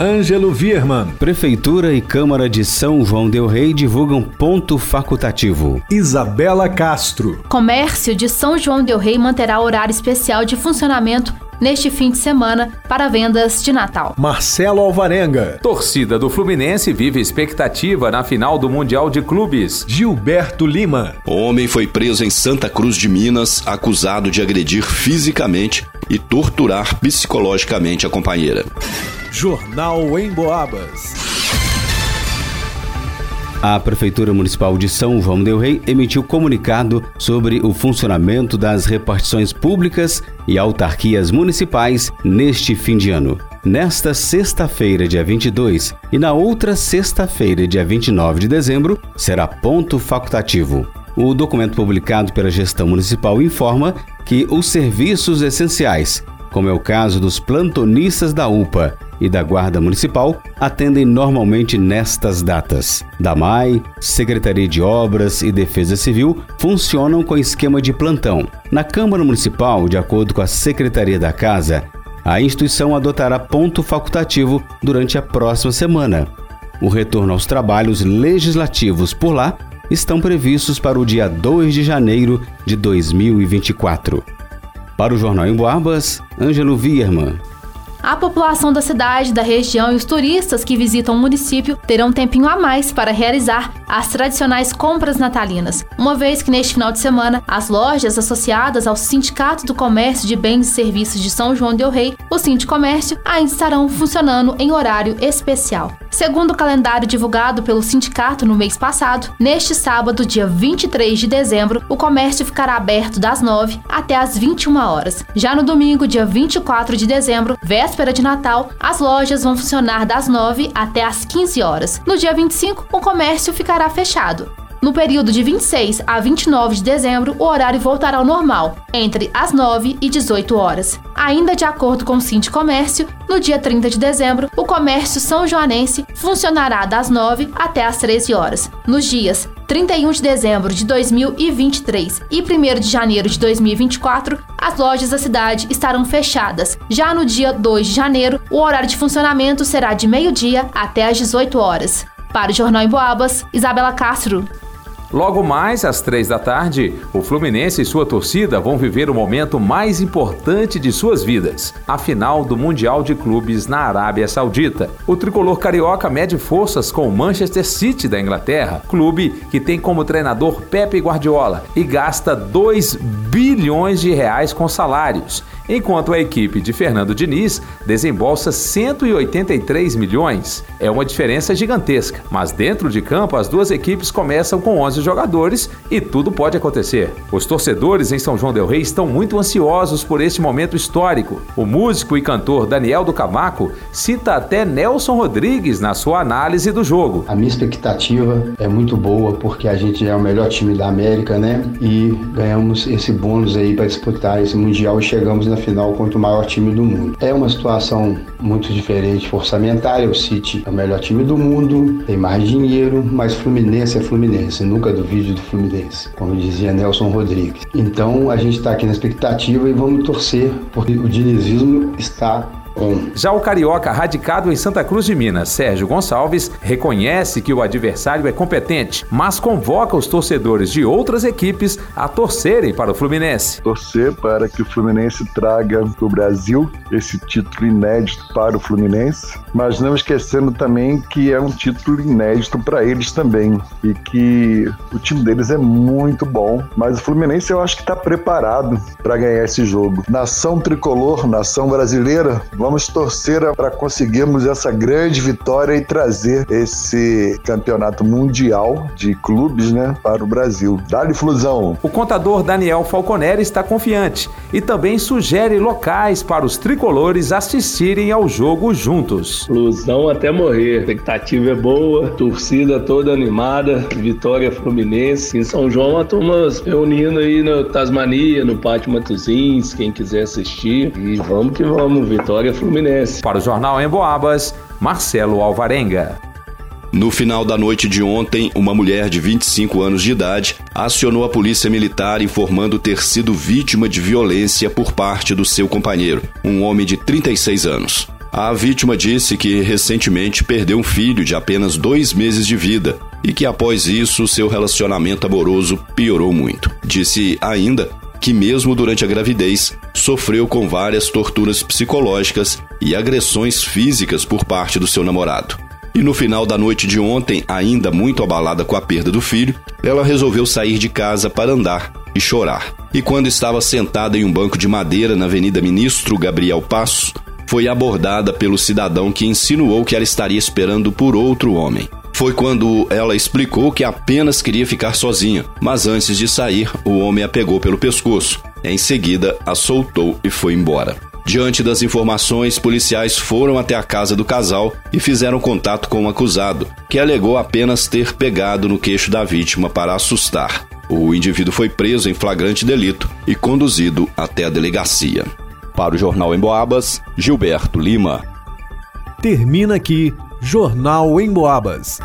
Ângelo Vierman. Prefeitura e Câmara de São João Del Rei divulgam ponto facultativo. Isabela Castro. Comércio de São João Del Rei manterá horário especial de funcionamento neste fim de semana para vendas de Natal. Marcelo Alvarenga. Torcida do Fluminense vive expectativa na final do Mundial de Clubes. Gilberto Lima. Homem foi preso em Santa Cruz de Minas, acusado de agredir fisicamente e torturar psicologicamente a companheira. Jornal em Boabas. A Prefeitura Municipal de São João Del Rei emitiu comunicado sobre o funcionamento das repartições públicas e autarquias municipais neste fim de ano. Nesta sexta-feira, dia 22, e na outra sexta-feira, dia 29 de dezembro, será ponto facultativo. O documento publicado pela gestão municipal informa que os serviços essenciais, como é o caso dos plantonistas da UPA e da Guarda Municipal, atendem normalmente nestas datas. Da MAI, Secretaria de Obras e Defesa Civil funcionam com esquema de plantão. Na Câmara Municipal, de acordo com a Secretaria da Casa, a instituição adotará ponto facultativo durante a próxima semana. O retorno aos trabalhos legislativos por lá estão previstos para o dia 2 de janeiro de 2024. Para o Jornal em Boabas, Ângelo Vierman. A população da cidade, da região e os turistas que visitam o município terão um tempinho a mais para realizar as tradicionais compras natalinas, uma vez que neste final de semana as lojas associadas ao Sindicato do Comércio de Bens e Serviços de São João del Rei, o Sindicomércio, ainda estarão funcionando em horário especial. Segundo o calendário divulgado pelo sindicato no mês passado, neste sábado, dia 23 de dezembro, o comércio ficará aberto das 9 até as 21 horas. Já no domingo, dia 24 de dezembro, véspera de Natal, as lojas vão funcionar das 9 até as 15 horas. No dia 25, o comércio ficará fechado. No período de 26 a 29 de dezembro, o horário voltará ao normal, entre as 9 e 18 horas. Ainda de acordo com o Cinti Comércio, no dia 30 de dezembro, o comércio são joanense funcionará das 9 até as 13 horas. Nos dias 31 de dezembro de 2023 e 1 de janeiro de 2024, as lojas da cidade estarão fechadas. Já no dia 2 de janeiro, o horário de funcionamento será de meio-dia até as 18 horas. Para o Jornal em Boabas, Isabela Castro. Logo mais às três da tarde, o Fluminense e sua torcida vão viver o momento mais importante de suas vidas, a final do Mundial de Clubes na Arábia Saudita. O tricolor carioca mede forças com o Manchester City da Inglaterra, clube que tem como treinador Pepe Guardiola e gasta 2 bilhões de reais com salários enquanto a equipe de Fernando Diniz desembolsa 183 milhões. É uma diferença gigantesca, mas dentro de campo as duas equipes começam com 11 jogadores e tudo pode acontecer. Os torcedores em São João del Rei estão muito ansiosos por este momento histórico. O músico e cantor Daniel do Cavaco cita até Nelson Rodrigues na sua análise do jogo. A minha expectativa é muito boa porque a gente é o melhor time da América, né? E ganhamos esse bônus aí para disputar esse mundial e chegamos na final contra o maior time do mundo. É uma situação muito diferente orçamentária. O City é o melhor time do mundo, tem mais dinheiro, mas Fluminense é Fluminense. Nunca duvide do Fluminense, como dizia Nelson Rodrigues. Então a gente está aqui na expectativa e vamos torcer, porque o dinizismo está já o carioca radicado em Santa Cruz de Minas, Sérgio Gonçalves, reconhece que o adversário é competente, mas convoca os torcedores de outras equipes a torcerem para o Fluminense. Torcer para que o Fluminense traga para o Brasil esse título inédito para o Fluminense, mas não esquecendo também que é um título inédito para eles também e que o time deles é muito bom, mas o Fluminense eu acho que está preparado para ganhar esse jogo. Nação tricolor, nação brasileira, Vamos torcer para conseguirmos essa grande vitória e trazer esse campeonato mundial de clubes, né, para o Brasil. Dá-lhe flusão. O contador Daniel Falconeri está confiante e também sugere locais para os tricolores assistirem ao jogo juntos. Flusão até morrer. A expectativa é boa, torcida toda animada, vitória Fluminense. Em São João, a turma reunindo aí no Tasmania, no Pátio Matuzins, quem quiser assistir. E vamos que vamos, vitória Fluminense. Para o Jornal em Boabas, Marcelo Alvarenga. No final da noite de ontem, uma mulher de 25 anos de idade acionou a polícia militar informando ter sido vítima de violência por parte do seu companheiro, um homem de 36 anos. A vítima disse que recentemente perdeu um filho de apenas dois meses de vida e que após isso seu relacionamento amoroso piorou muito. Disse ainda que, mesmo durante a gravidez, sofreu com várias torturas psicológicas e agressões físicas por parte do seu namorado. E no final da noite de ontem, ainda muito abalada com a perda do filho, ela resolveu sair de casa para andar e chorar. E quando estava sentada em um banco de madeira na Avenida Ministro Gabriel Passos, foi abordada pelo cidadão que insinuou que ela estaria esperando por outro homem. Foi quando ela explicou que apenas queria ficar sozinha, mas antes de sair, o homem a pegou pelo pescoço. Em seguida, a soltou e foi embora. Diante das informações, policiais foram até a casa do casal e fizeram contato com o acusado, que alegou apenas ter pegado no queixo da vítima para assustar. O indivíduo foi preso em flagrante delito e conduzido até a delegacia. Para o Jornal em Boabas, Gilberto Lima. Termina aqui Jornal em Boabas.